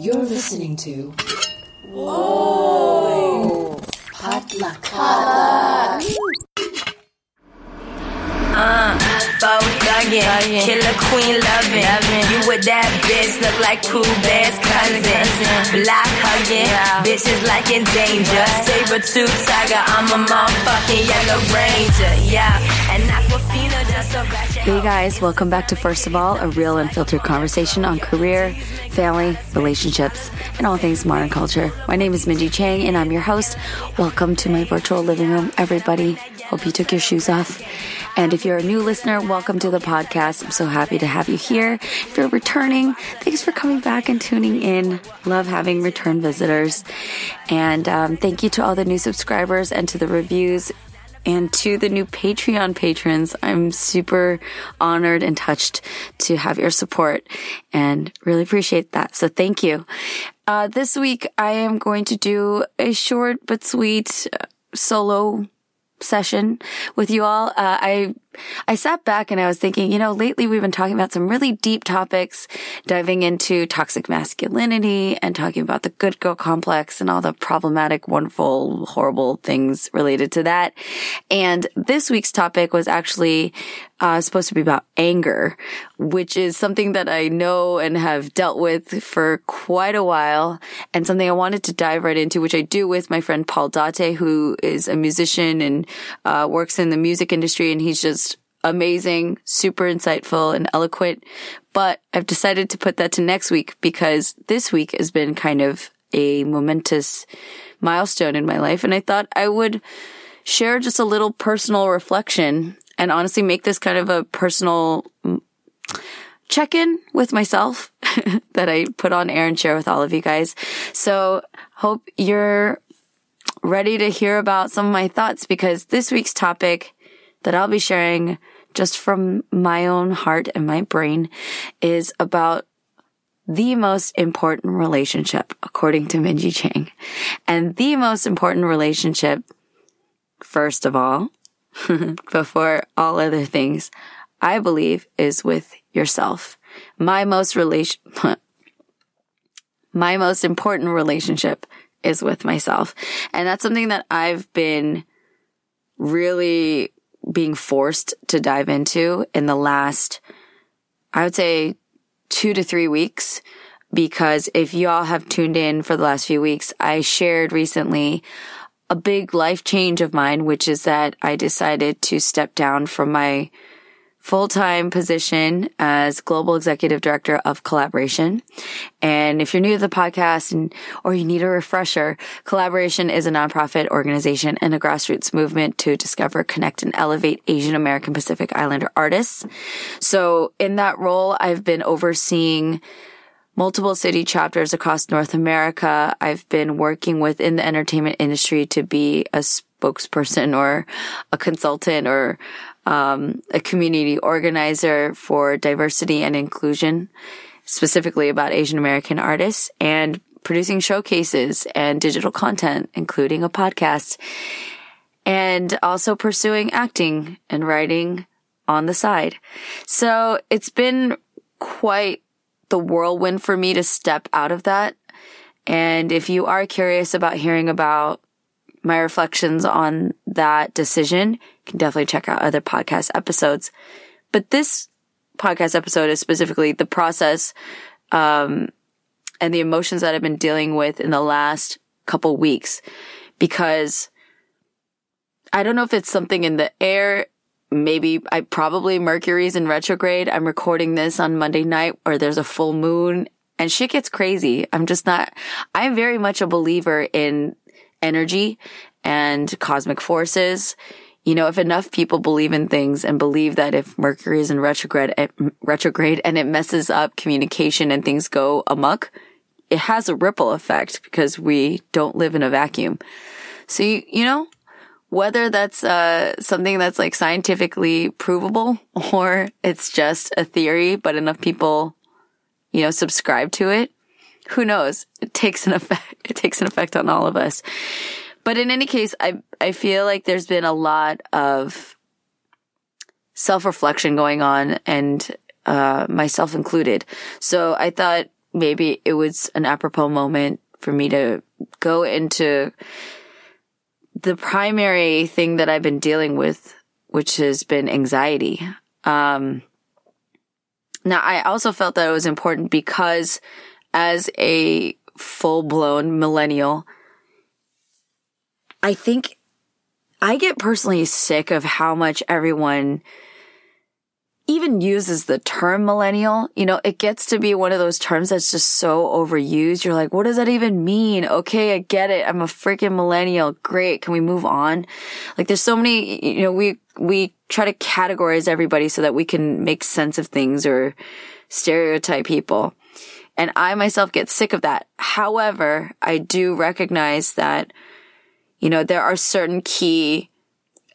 You're listening to. Whoa! Potluck. Potluck. Uh, thuggin', killer queen lovin'. You with that bitch look like cool Bear's cousin. Block huggin', bitches like in danger. Saber tooth tiger, I'm a motherfucking yellow ranger. Yeah, and Awkwafina just a. Hey guys, welcome back to First of All, a real and unfiltered conversation on career, family, relationships, and all things modern culture. My name is Minji Chang and I'm your host. Welcome to my virtual living room, everybody. Hope you took your shoes off. And if you're a new listener, welcome to the podcast. I'm so happy to have you here. If you're returning, thanks for coming back and tuning in. Love having return visitors. And um, thank you to all the new subscribers and to the reviews and to the new Patreon patrons. I'm super honored and touched to have your support and really appreciate that. So thank you. Uh, this week I am going to do a short but sweet uh, solo session with you all. Uh, I I sat back and I was thinking, you know, lately we've been talking about some really deep topics, diving into toxic masculinity and talking about the good girl complex and all the problematic, wonderful, horrible things related to that. And this week's topic was actually uh, supposed to be about anger, which is something that I know and have dealt with for quite a while and something I wanted to dive right into, which I do with my friend Paul Dateh, who is a musician and uh, works in the music industry. And he's just amazing, super insightful and eloquent. But I've decided to put that to next week because this week has been kind of a momentous milestone in my life. And I thought I would share just a little personal reflection and honestly make this kind of a personal check in with myself that I put on air and share with all of you guys. So hope you're ready to hear about some of my thoughts because this week's topic that I'll be sharing just from my own heart and my brain is about the most important relationship, according to Minji Chang. And the most important relationship, first of all, before all other things, I believe is with yourself. My most relation, my most important relationship is with myself. And that's something that I've been really being forced to dive into in the last, I would say two to three weeks. Because if y'all have tuned in for the last few weeks, I shared recently a big life change of mine, which is that I decided to step down from my full-time position as global executive director of Kollaboration. And if you're new to the podcast and, or you need a refresher, Kollaboration is a nonprofit organization and a grassroots movement to discover, connect and elevate Asian American Pacific Islander artists. So in that role, I've been overseeing multiple city chapters across North America. I've been working within the entertainment industry to be a spokesperson or a consultant or um, a community organizer for diversity and inclusion, specifically about Asian American artists, and producing showcases and digital content, including a podcast, and also pursuing acting and writing on the side. So it's been quite the whirlwind for me to step out of that. And if you are curious about hearing about my reflections on that decision, you can definitely check out other podcast episodes. But this podcast episode is specifically the process, um, and the emotions that I've been dealing with in the last couple weeks because I don't know if it's something in the air. Maybe I probably Mercury's in retrograde. I'm recording this on Monday night or there's a full moon and shit gets crazy. I'm just not, I'm very much a believer in energy and cosmic forces. You know, if enough people believe in things and believe that if Mercury is in retrograde, retrograde and it messes up communication and things go amok, it has a ripple effect because we don't live in a vacuum. So, you, you know, whether that's uh, something that's like scientifically provable or it's just a theory, but enough people, you know, subscribe to it, who knows? It takes an effect. It takes an effect on all of us. But in any case, I I feel like there's been a lot of self reflection going on, and uh, myself included. So I thought maybe it was an apropos moment for me to go into the primary thing that I've been dealing with, which has been anxiety. Um, now I also felt that it was important because as a full blown millennial, I think I get personally sick of how much everyone even uses the term millennial. You know, it gets to be one of those terms that's just so overused. You're like, what does that even mean? Okay, I get it. I'm a freaking millennial. Great. Can we move on? Like there's so many, you know, we, we try to categorize everybody so that we can make sense of things or stereotype people. And I myself get sick of that. However, I do recognize that, you know, there are certain key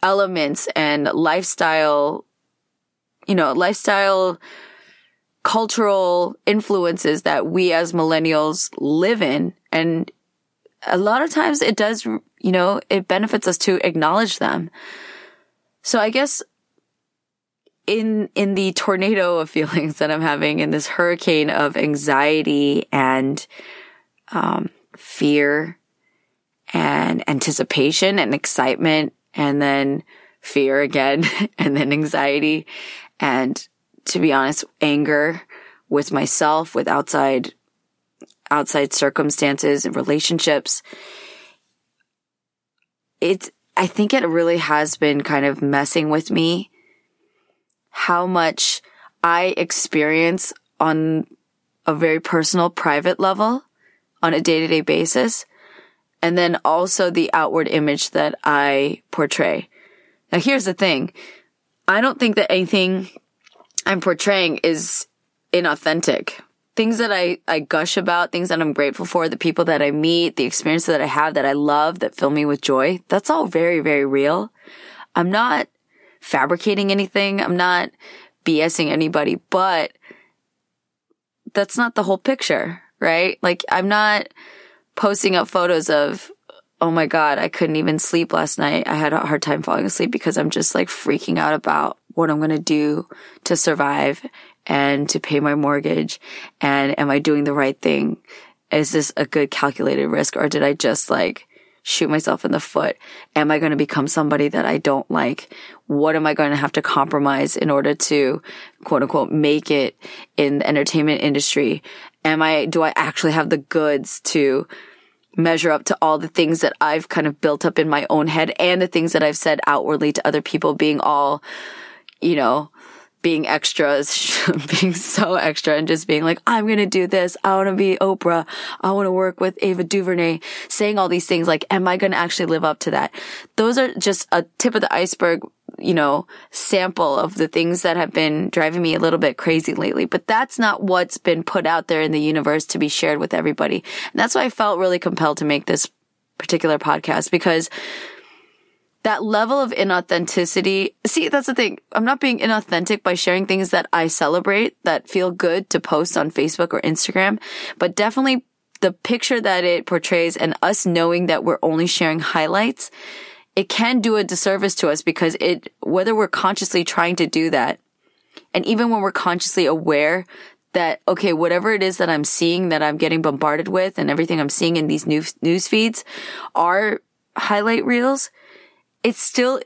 elements and lifestyle you know, lifestyle, cultural influences that we as millennials live in. And a lot of times it does, you know, it benefits us to acknowledge them. So I guess in, in the tornado of feelings that I'm having in this hurricane of anxiety and, um, fear and anticipation and excitement and then fear again and then anxiety and to be honest, anger with myself, with outside, outside circumstances and relationships. It's, I think it really has been kind of messing with me how much I experience on a very personal, private level on a day to day basis. And then also the outward image that I portray. Now here's the thing. I don't think that anything I'm portraying is inauthentic. Things that I, I gush about, things that I'm grateful for, the people that I meet, the experiences that I have that I love, that fill me with joy, that's all very, very real. I'm not fabricating anything. I'm not BSing anybody, but that's not the whole picture, right? Like I'm not posting up photos of oh my God, I couldn't even sleep last night. I had a hard time falling asleep because I'm just like freaking out about what I'm going to do to survive and to pay my mortgage. And am I doing the right thing? Is this a good calculated risk or did I just like shoot myself in the foot? Am I going to become somebody that I don't like? What am I going to have to compromise in order to quote unquote make it in the entertainment industry? Am I, do I actually have the goods to measure up to all the things that I've kind of built up in my own head and the things that I've said outwardly to other people being all, you know, being extras, being so extra and just being like, I'm going to do this. I want to be Oprah. I want to work with Ava DuVernay, saying all these things like, am I going to actually live up to that? Those are just a tip of the iceberg you know, sample of the things that have been driving me a little bit crazy lately. But that's not what's been put out there in the universe to be shared with everybody. And that's why I felt really compelled to make this particular podcast because that level of inauthenticity. See, that's the thing. I'm not being inauthentic by sharing things that I celebrate that feel good to post on Facebook or Instagram, but definitely the picture that it portrays and us knowing that we're only sharing highlights it can do a disservice to us because it, whether we're consciously trying to do that, and even when we're consciously aware that, okay, whatever it is that I'm seeing that I'm getting bombarded with and everything I'm seeing in these news, news feeds are highlight reels, it's still,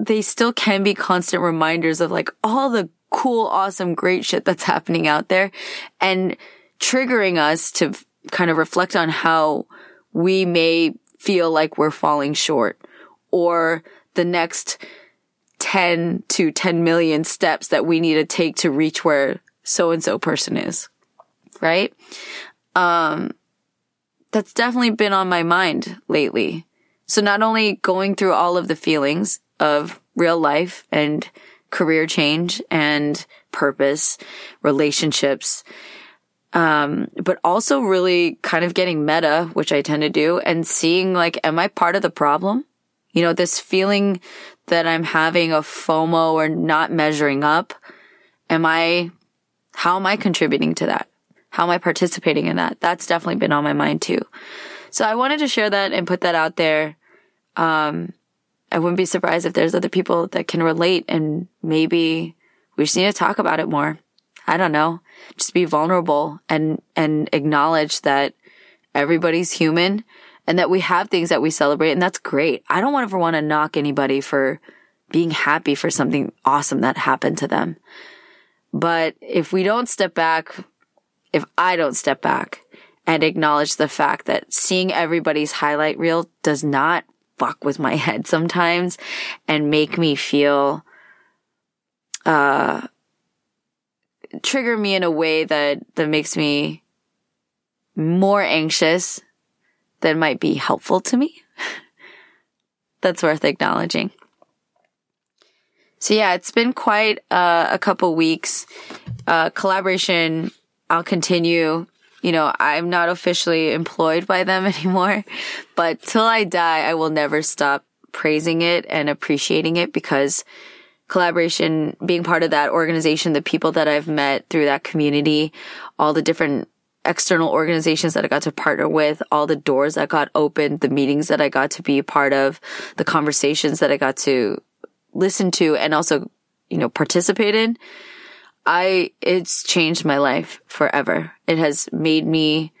they still can be constant reminders of like all the cool, awesome, great shit that's happening out there and triggering us to kind of reflect on how we may feel like we're falling short or the next 10 to 10 million steps that we need to take to reach where so and so person is. Right? Um, that's definitely been on my mind lately. So not only going through all of the feelings of real life and career change and purpose, relationships, um, but also really kind of getting meta, which I tend to do and seeing like, am I part of the problem? You know, this feeling that I'm having of FOMO or not measuring up. Am I, how am I contributing to that? How am I participating in that? That's definitely been on my mind too. So I wanted to share that and put that out there. Um, I wouldn't be surprised if there's other people that can relate and maybe we just need to talk about it more. I don't know, just be vulnerable and, and acknowledge that everybody's human and that we have things that we celebrate and that's great. I don't ever want to knock anybody for being happy for something awesome that happened to them. But if we don't step back, if I don't step back and acknowledge the fact that seeing everybody's highlight reel does not fuck with my head sometimes and make me feel, uh, trigger me in a way that, that makes me more anxious than might be helpful to me. That's worth acknowledging. So yeah, it's been quite uh, a couple weeks. Uh, Kollaboration, I'll continue. You know, I'm not officially employed by them anymore, but till I die, I will never stop praising it and appreciating it because Kollaboration, being part of that organization, the people that I've met through that community, all the different external organizations that I got to partner with, all the doors that got opened, the meetings that I got to be a part of, the conversations that I got to listen to and also, you know, participate in, I, it's changed my life forever. It has made me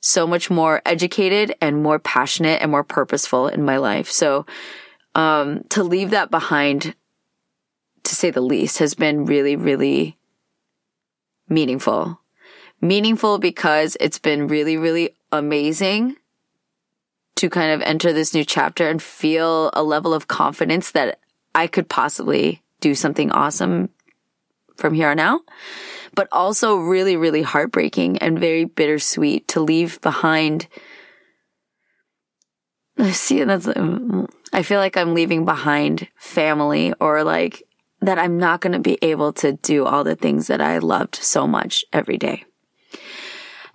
so much more educated and more passionate and more purposeful in my life. So, um, to leave that behind, to say the least, has been really, really meaningful. Meaningful because it's been really, really amazing to kind of enter this new chapter and feel a level of confidence that I could possibly do something awesome from here on out, but also really, really heartbreaking and very bittersweet to leave behind. See, that's, I feel like I'm leaving behind family or like that I'm not going to be able to do all the things that I loved so much every day.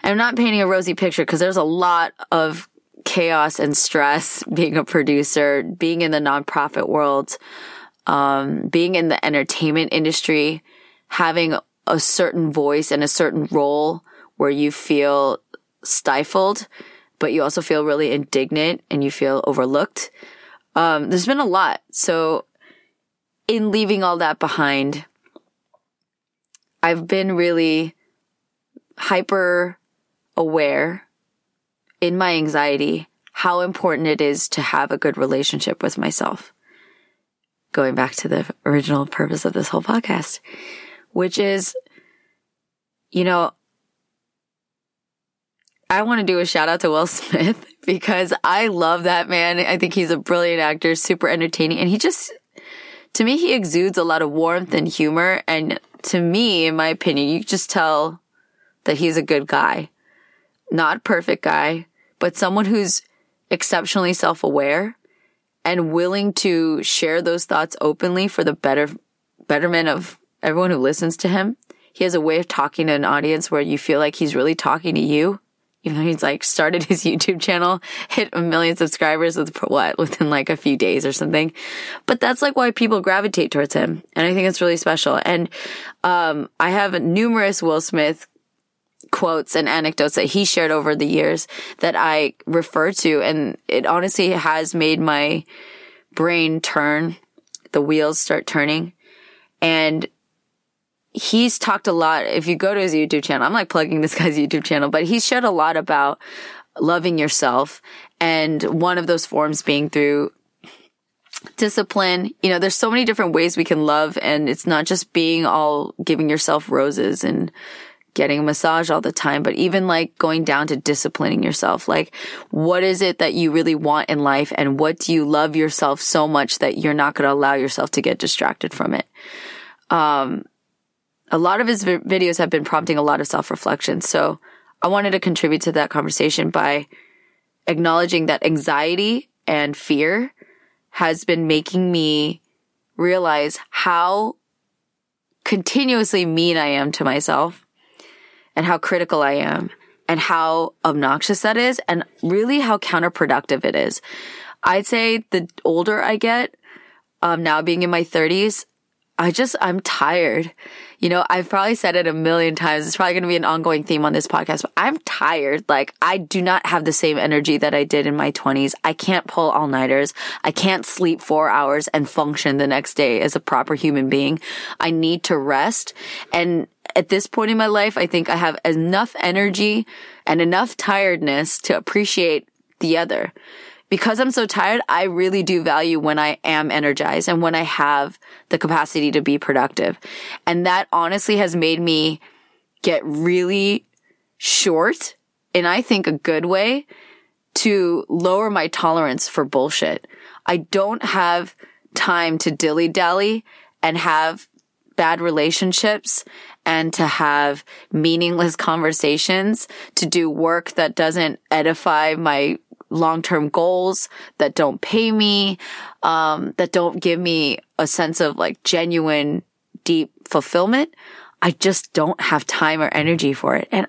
I'm not painting a rosy picture because there's a lot of chaos and stress being a producer, being in the nonprofit world, um, being in the entertainment industry, having a certain voice and a certain role where you feel stifled, but you also feel really indignant and you feel overlooked. Um, there's been a lot. So in leaving all that behind, I've been really hyper aware in my anxiety how important it is to have a good relationship with myself. Going back to the original purpose of this whole podcast, which is, you know, I want to do a shout out to Will Smith because I love that man. I think he's a brilliant actor, super entertaining, and he just, to me, he exudes a lot of warmth and humor. And to me, in my opinion, you just tell that he's a good guy not perfect guy, but someone who's exceptionally self aware and willing to share those thoughts openly for the better, betterment of everyone who listens to him. He has a way of talking to an audience where you feel like he's really talking to you. Even though he's like started his YouTube channel, hit a million subscribers with what within like a few days or something. But that's like why people gravitate towards him. And I think it's really special. And, um, I have numerous Will Smith quotes and anecdotes that he shared over the years that I refer to. And it honestly has made my brain turn, the wheels start turning. And he's talked a lot. If you go to his YouTube channel, I'm like plugging this guy's YouTube channel, but he's shared a lot about loving yourself. And one of those forms being through discipline. You know, there's so many different ways we can love and it's not just being all giving yourself roses and getting a massage all the time, but even like going down to disciplining yourself. Like, what is it that you really want in life? And what do you love yourself so much that you're not going to allow yourself to get distracted from it? Um, a lot of his vi- videos have been prompting a lot of self reflection. So I wanted to contribute to that conversation by acknowledging that anxiety and fear has been making me realize how continuously mean I am to myself and how critical I am and how obnoxious that is and really how counterproductive it is. I'd say the older I get, um, now being in my thirties, I just, I'm tired. You know, I've probably said it a million times. It's probably going to be an ongoing theme on this podcast, but I'm tired. Like, I do not have the same energy that I did in my 20s. I can't pull all nighters. I can't sleep four hours and function the next day as a proper human being. I need to rest. And at this point in my life, I think I have enough energy and enough tiredness to appreciate the other. Because I'm so tired, I really do value when I am energized and when I have the capacity to be productive. And that honestly has made me get really short in I think a good way to lower my tolerance for bullshit. I don't have time to dilly dally and have bad relationships and to have meaningless conversations, to do work that doesn't edify my long-term goals, that don't pay me, um, that don't give me a sense of like genuine, deep fulfillment. I just don't have time or energy for it. And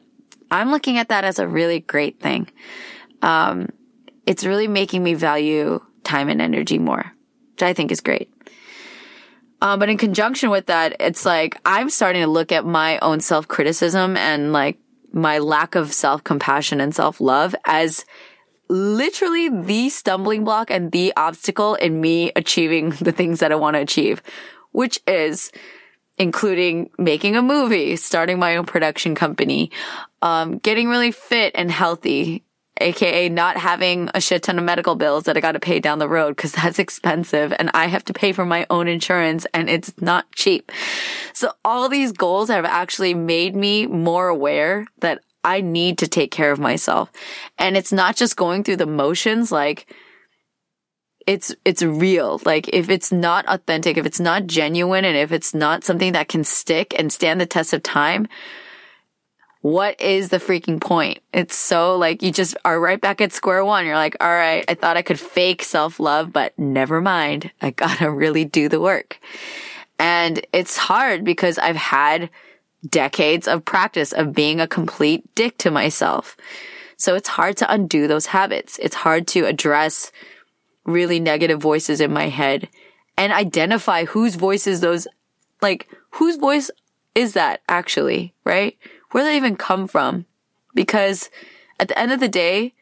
I'm looking at that as a really great thing. Um, it's really making me value time and energy more, which I think is great. Um, but in conjunction with that, it's like I'm starting to look at my own self criticism and like my lack of self compassion and self love as literally the stumbling block and the obstacle in me achieving the things that I want to achieve, which is including making a movie, starting my own production company, um, getting really fit and healthy, aka not having a shit ton of medical bills that I got to pay down the road because that's expensive and I have to pay for my own insurance and it's not cheap. So all these goals have actually made me more aware that I need to take care of myself. And it's not just going through the motions like it's it's real. Like if it's not authentic, if it's not genuine and if it's not something that can stick and stand the test of time, what is the freaking point? It's so like you just are right back at square one. You're like, all right, I thought I could fake self love, but never mind. I gotta really do the work. And it's hard because I've had decades of practice of being a complete dick to myself. So it's hard to undo those habits. It's hard to address really negative voices in my head and identify whose voices those, like, whose voice is that actually, right? Where that even come from? Because at the end of the day,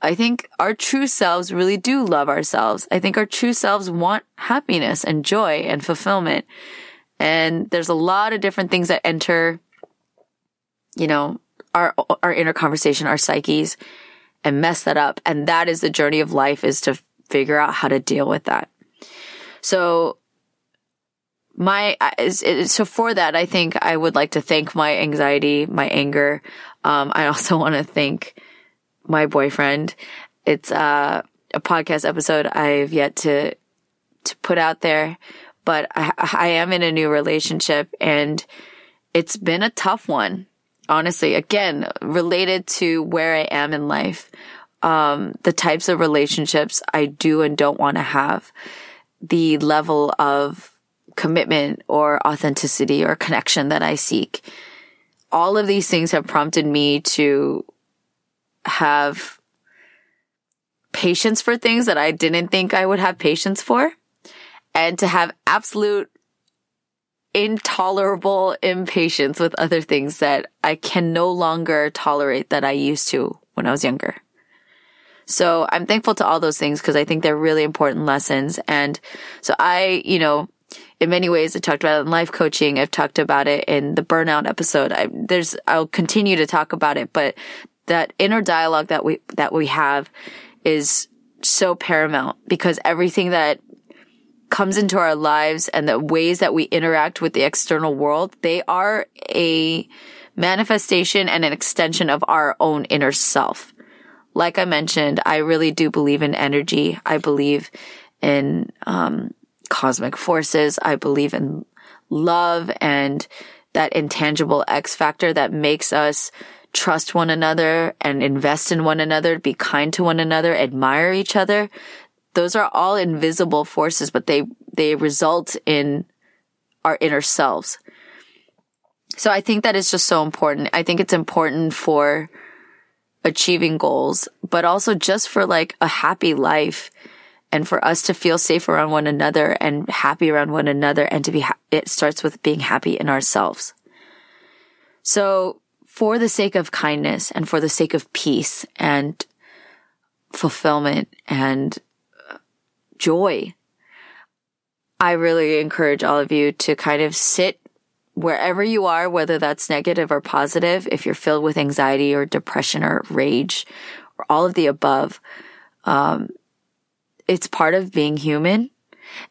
I think our true selves really do love ourselves. I think our true selves want happiness and joy and fulfillment. And there's a lot of different things that enter, you know, our, our inner conversation, our psyches and mess that up. And that is the journey of life is to figure out how to deal with that. So my so for that i think i would like to thank my anxiety my anger. Um, i also want to thank my boyfriend. It's uh, a podcast episode i've yet to to put out there but I, I am in a new relationship and it's been a tough one honestly. Again related to where i am in life um, the types of relationships i do and don't want to have the level of commitment or authenticity or connection that I seek. All of these things have prompted me to have patience for things that I didn't think I would have patience for and to have absolute intolerable impatience with other things that I can no longer tolerate that I used to when I was younger. So I'm thankful to all those things because I think they're really important lessons. And so I, you know, in many ways, I talked about it in life coaching. I've talked about it in the burnout episode. I, there's, I'll continue to talk about it, but that inner dialogue that we, that we have is so paramount because everything that comes into our lives and the ways that we interact with the external world, they are a manifestation and an extension of our own inner self. Like I mentioned, I really do believe in energy. I believe in, um, cosmic forces. I believe in love and that intangible X factor that makes us trust one another and invest in one another, be kind to one another, admire each other. Those are all invisible forces, but they, they result in our inner selves. So I think that is just so important. I think it's important for achieving goals, but also just for like a happy life and for us to feel safe around one another and happy around one another and to be, ha- it starts with being happy in ourselves. So for the sake of kindness and for the sake of peace and fulfillment and uh, joy, I really encourage all of you to kind of sit wherever you are, whether that's negative or positive, if you're filled with anxiety or depression or rage or all of the above, um, it's part of being human.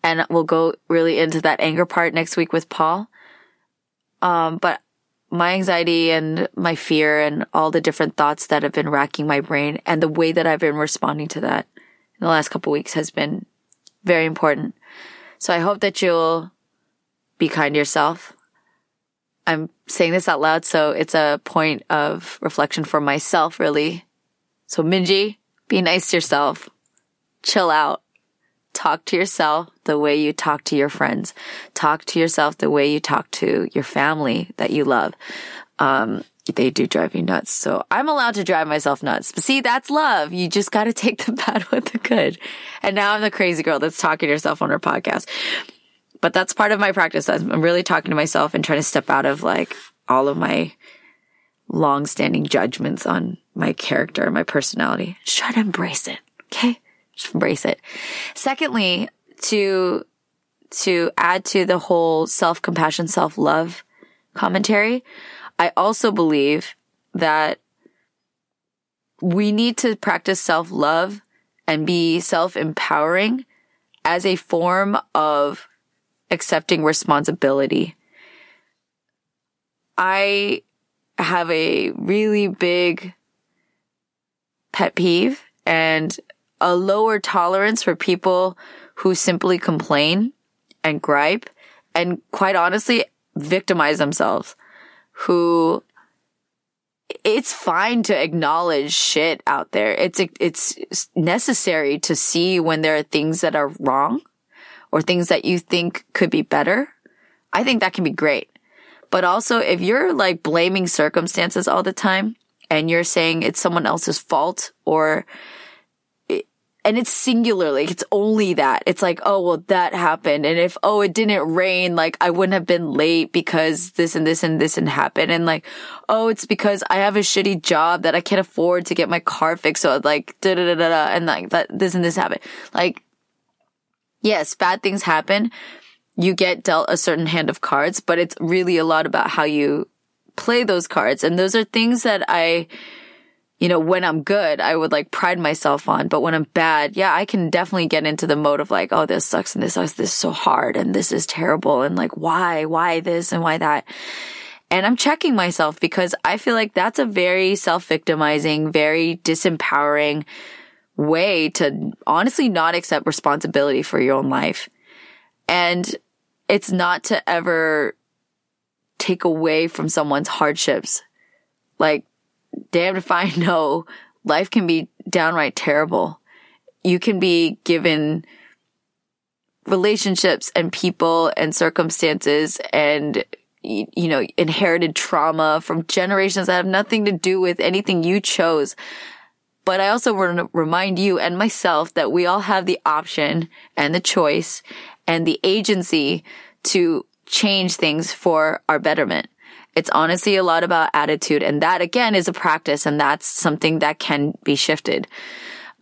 And we'll go really into that anger part next week with Paul. Um, but my anxiety and my fear and all the different thoughts that have been racking my brain and the way that I've been responding to that in the last couple weeks has been very important. So I hope that you'll be kind to yourself. I'm saying this out loud, so it's a point of reflection for myself, really. So Minji, be nice to yourself. Chill out. Talk to yourself the way you talk to your friends. Talk to yourself the way you talk to your family that you love. Um, they do drive you nuts. So I'm allowed to drive myself nuts. But see, that's love. You just got to take the bad with the good. And now I'm the crazy girl that's talking to herself on her podcast. But that's part of my practice. I'm really talking to myself and trying to step out of like all of my long standing judgments on my character, my personality. Try to embrace it. Okay. Just embrace it. Secondly, to, to add to the whole self compassion, self love commentary, I also believe that we need to practice self love and be self empowering as a form of accepting responsibility. I have a really big pet peeve and a lower tolerance for people who simply complain and gripe and quite honestly victimize themselves who it's fine to acknowledge shit out there. It's, it's necessary to see when there are things that are wrong or things that you think could be better. I think that can be great. But also if you're like blaming circumstances all the time and you're saying it's someone else's fault or and it's singularly, it's only that. It's like, oh, well, that happened. And if, oh, it didn't rain, like I wouldn't have been late because this and this and this and happened. And like, oh, it's because I have a shitty job that I can't afford to get my car fixed. So like, da da da da. And like that, this and this happened. Like, yes, bad things happen. You get dealt a certain hand of cards, but it's really a lot about how you play those cards. And those are things that I, you know, when I'm good, I would like pride myself on. But when I'm bad, yeah, I can definitely get into the mode of like, oh, this sucks and this sucks. This is so hard and this is terrible. And like, why, why this and why that? And I'm checking myself because I feel like that's a very self-victimizing, very disempowering way to honestly not accept responsibility for your own life. And it's not to ever take away from someone's hardships. Like damned if I know life can be downright terrible. You can be given relationships and people and circumstances and you know, inherited trauma from generations that have nothing to do with anything you chose. But I also want to remind you and myself that we all have the option and the choice and the agency to change things for our betterment. It's honestly a lot about attitude. And that again is a practice and that's something that can be shifted.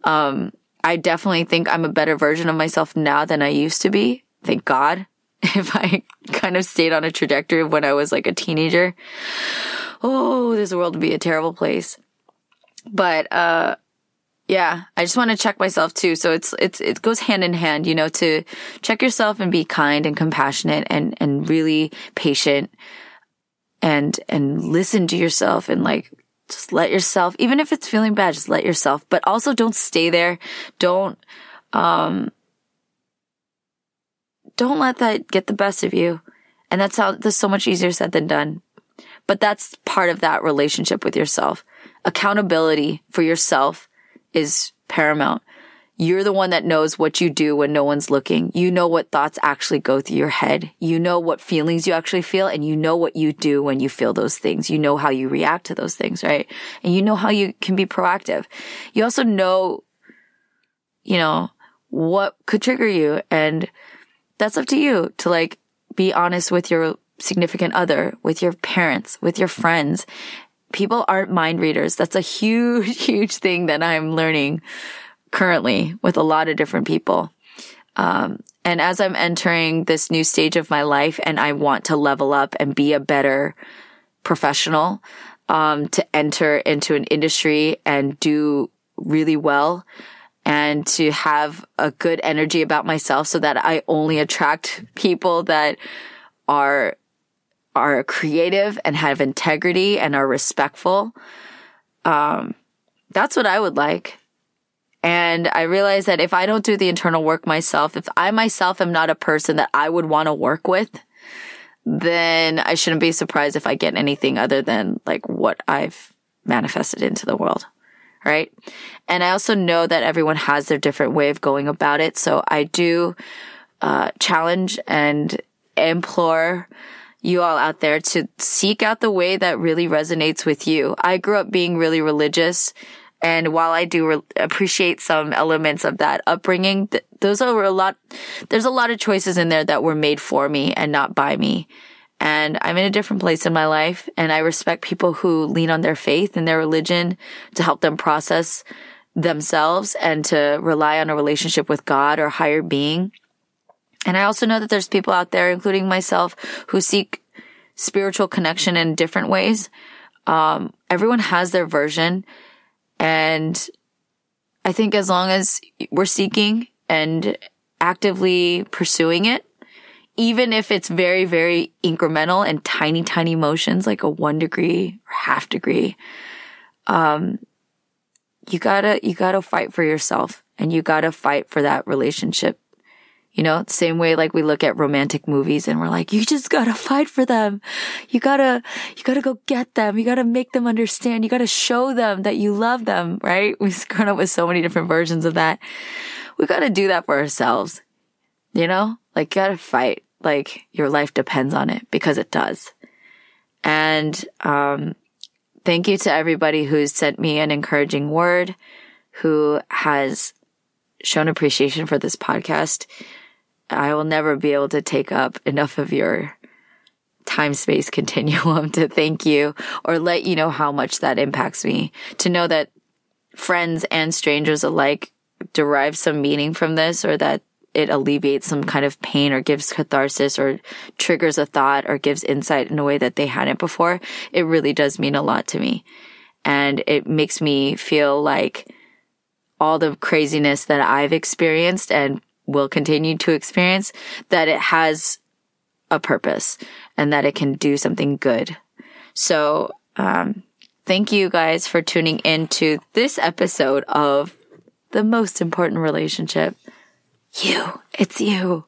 Um, I definitely think I'm a better version of myself now than I used to be. Thank God. If I kind of stayed on a trajectory of when I was like a teenager, oh, this world would be a terrible place. But, uh, yeah, I just want to check myself too. So it's, it's, it goes hand in hand, you know, to check yourself and be kind and compassionate and, and really patient and, and listen to yourself and like, just let yourself, even if it's feeling bad, just let yourself, but also don't stay there. Don't, um, don't let that get the best of you. And that's how, that's so much easier said than done. But that's part of that relationship with yourself. Accountability for yourself is paramount. You're the one that knows what you do when no one's looking. You know what thoughts actually go through your head. You know what feelings you actually feel and you know what you do when you feel those things. You know how you react to those things, right? And you know how you can be proactive. You also know, you know, what could trigger you and that's up to you to like be honest with your significant other, with your parents, with your friends. People aren't mind readers. That's a huge, huge thing that I'm learning currently with a lot of different people. Um, and as I'm entering this new stage of my life and I want to level up and be a better professional, um, to enter into an industry and do really well and to have a good energy about myself so that I only attract people that are are creative and have integrity and are respectful. Um, that's what I would like. And I realize that if I don't do the internal work myself, if I myself am not a person that I would want to work with, then I shouldn't be surprised if I get anything other than like what I've manifested into the world. Right. And I also know that everyone has their different way of going about it. So I do, uh, challenge and implore you all out there to seek out the way that really resonates with you. I grew up being really religious. And while I do re- appreciate some elements of that upbringing, th- those are a lot, there's a lot of choices in there that were made for me and not by me. And I'm in a different place in my life and I respect people who lean on their faith and their religion to help them process themselves and to rely on a relationship with God or higher being. And I also know that there's people out there, including myself, who seek spiritual connection in different ways. Um, everyone has their version. And I think as long as we're seeking and actively pursuing it, even if it's very, very incremental and tiny, tiny motions, like a one degree or half degree, um, you gotta, you gotta fight for yourself and you gotta fight for that relationship you know, same way like we look at romantic movies and we're like, you just gotta fight for them. You gotta, you gotta go get them. You gotta make them understand. You gotta show them that you love them, right? We've grown up with so many different versions of that. We gotta do that for ourselves. You know, like you gotta fight. Like your life depends on it because it does. And, um, thank you to everybody who's sent me an encouraging word, who has shown appreciation for this podcast. I will never be able to take up enough of your time space continuum to thank you or let you know how much that impacts me. To know that friends and strangers alike derive some meaning from this or that it alleviates some kind of pain or gives catharsis or triggers a thought or gives insight in a way that they hadn't before. It really does mean a lot to me. And it makes me feel like all the craziness that I've experienced and will continue to experience, that it has a purpose and that it can do something good. So, um, thank you guys for tuning into this episode of the most important relationship. You. It's you.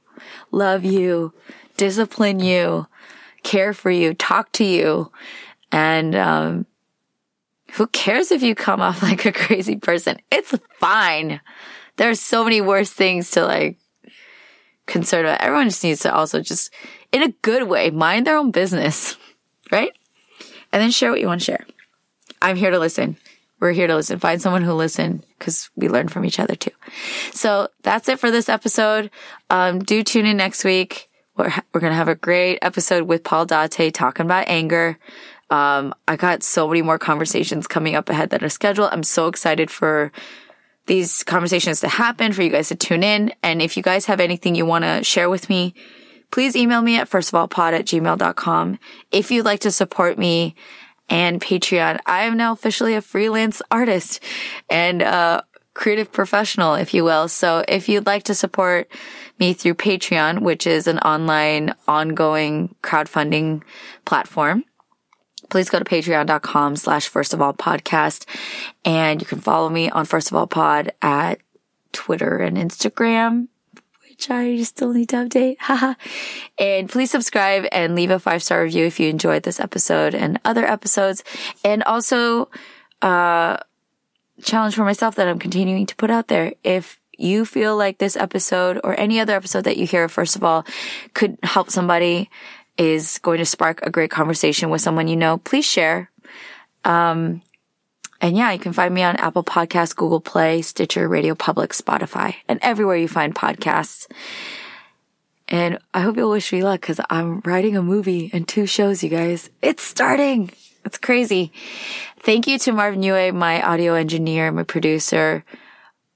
Love you. Discipline you. Care for you. Talk to you. And, um, who cares if you come off like a crazy person? It's fine there's so many worse things to like concern about. Everyone just needs to also just, in a good way, mind their own business, right? And then share what you want to share. I'm here to listen. We're here to listen. Find someone who listen because we learn from each other too. So that's it for this episode. Um, do tune in next week. We're, we're going to have a great episode with Paul Dateh talking about anger. Um, I got so many more conversations coming up ahead that are scheduled. I'm so excited for these conversations to happen, for you guys to tune in. And if you guys have anything you want to share with me, please email me at firstofallpod at gmail.com. If you'd like to support me and Patreon, I am now officially a freelance artist and a creative professional, if you will. So if you'd like to support me through Patreon, which is an online ongoing crowdfunding platform, please go to patreon.com slash first of all podcast and you can follow me on first of all pod at Twitter and Instagram, which I still need to update. Haha. and please subscribe and leave a five star review if you enjoyed this episode and other episodes. And also, uh, challenge for myself that I'm continuing to put out there. If you feel like this episode or any other episode that you hear, first of all, could help somebody is going to spark a great conversation with someone you know, please share. Um, and yeah, you can find me on Apple Podcasts, Google Play, Stitcher, Radio Public, Spotify, and everywhere you find podcasts. And I hope you'll wish me luck because I'm writing a movie and two shows, you guys. It's starting. It's crazy. Thank you to Marvin Yue, my audio engineer, my producer.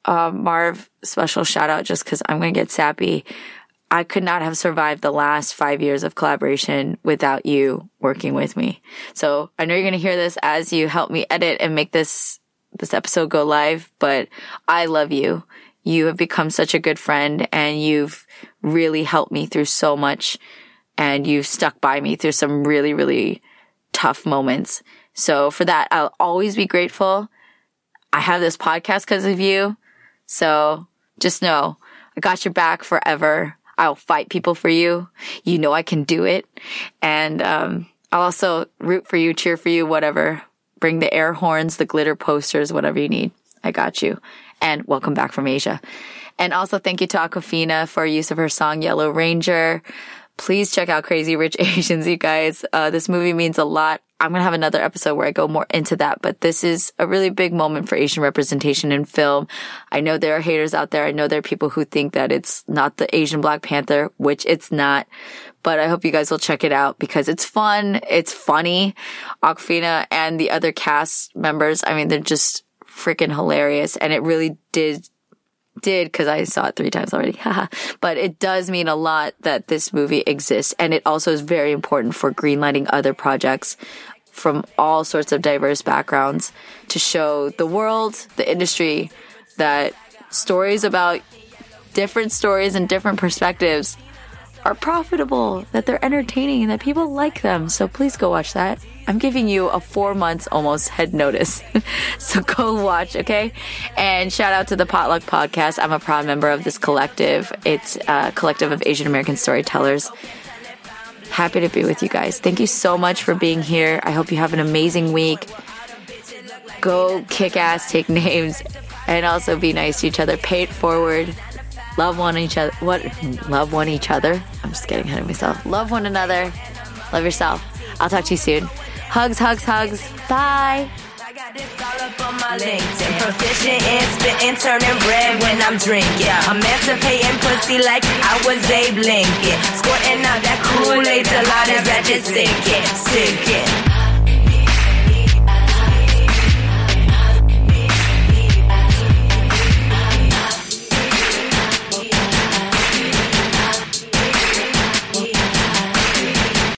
uh, Marv, special shout out just because I'm going to get sappy. I could not have survived the last five years of Kollaboration without you working with me. So I know you're going to hear this as you help me edit and make this, this episode go live, but I love you. You have become such a good friend and you've really helped me through so much and you've stuck by me through some really, really tough moments. So for that, I'll always be grateful. I have this podcast because of you. So just know I got your back forever. I'll fight people for you. You know I can do it. And um, I'll also root for you, cheer for you, whatever. Bring the air horns, the glitter posters, whatever you need. I got you. And welcome back from Asia. And also thank you to Awkwafina for use of her song Yellow Ranger. Please check out Crazy Rich Asians, you guys. Uh, this movie means a lot. I'm to have another episode where I go more into that, but this is a really big moment for Asian representation in film. I know there are haters out there. I know there are people who think that it's not the Asian Black Panther, which it's not, but I hope you guys will check it out because it's fun. It's funny. Awkwafina and the other cast members, I mean, they're just freaking hilarious and it really did did because I saw it three times already. but it does mean a lot that this movie exists. And it also is very important for greenlighting other projects from all sorts of diverse backgrounds to show the world, the industry, that stories about different stories and different perspectives are profitable, that they're entertaining, and that people like them. So please go watch that. I'm giving you a four months almost head notice. so go watch, okay? And shout out to the Potluck Podcast. I'm a proud member of this collective. It's a collective of Asian American storytellers Happy to be with you guys. Thank you so much for being here. I hope you have an amazing week. Go kick ass, take names, and also be nice to each other. Pay it forward. Love one each other. What? Love one each other. I'm just getting ahead of myself. Love one another. Love yourself. I'll talk to you soon. Hugs, hugs, hugs. Bye. LinkedIn. Proficient in spitting, turning red when I'm drinking. Emancipating pussy like I was Abe Lincoln. Squirting out that Kool-Aid till all sinking, sinking.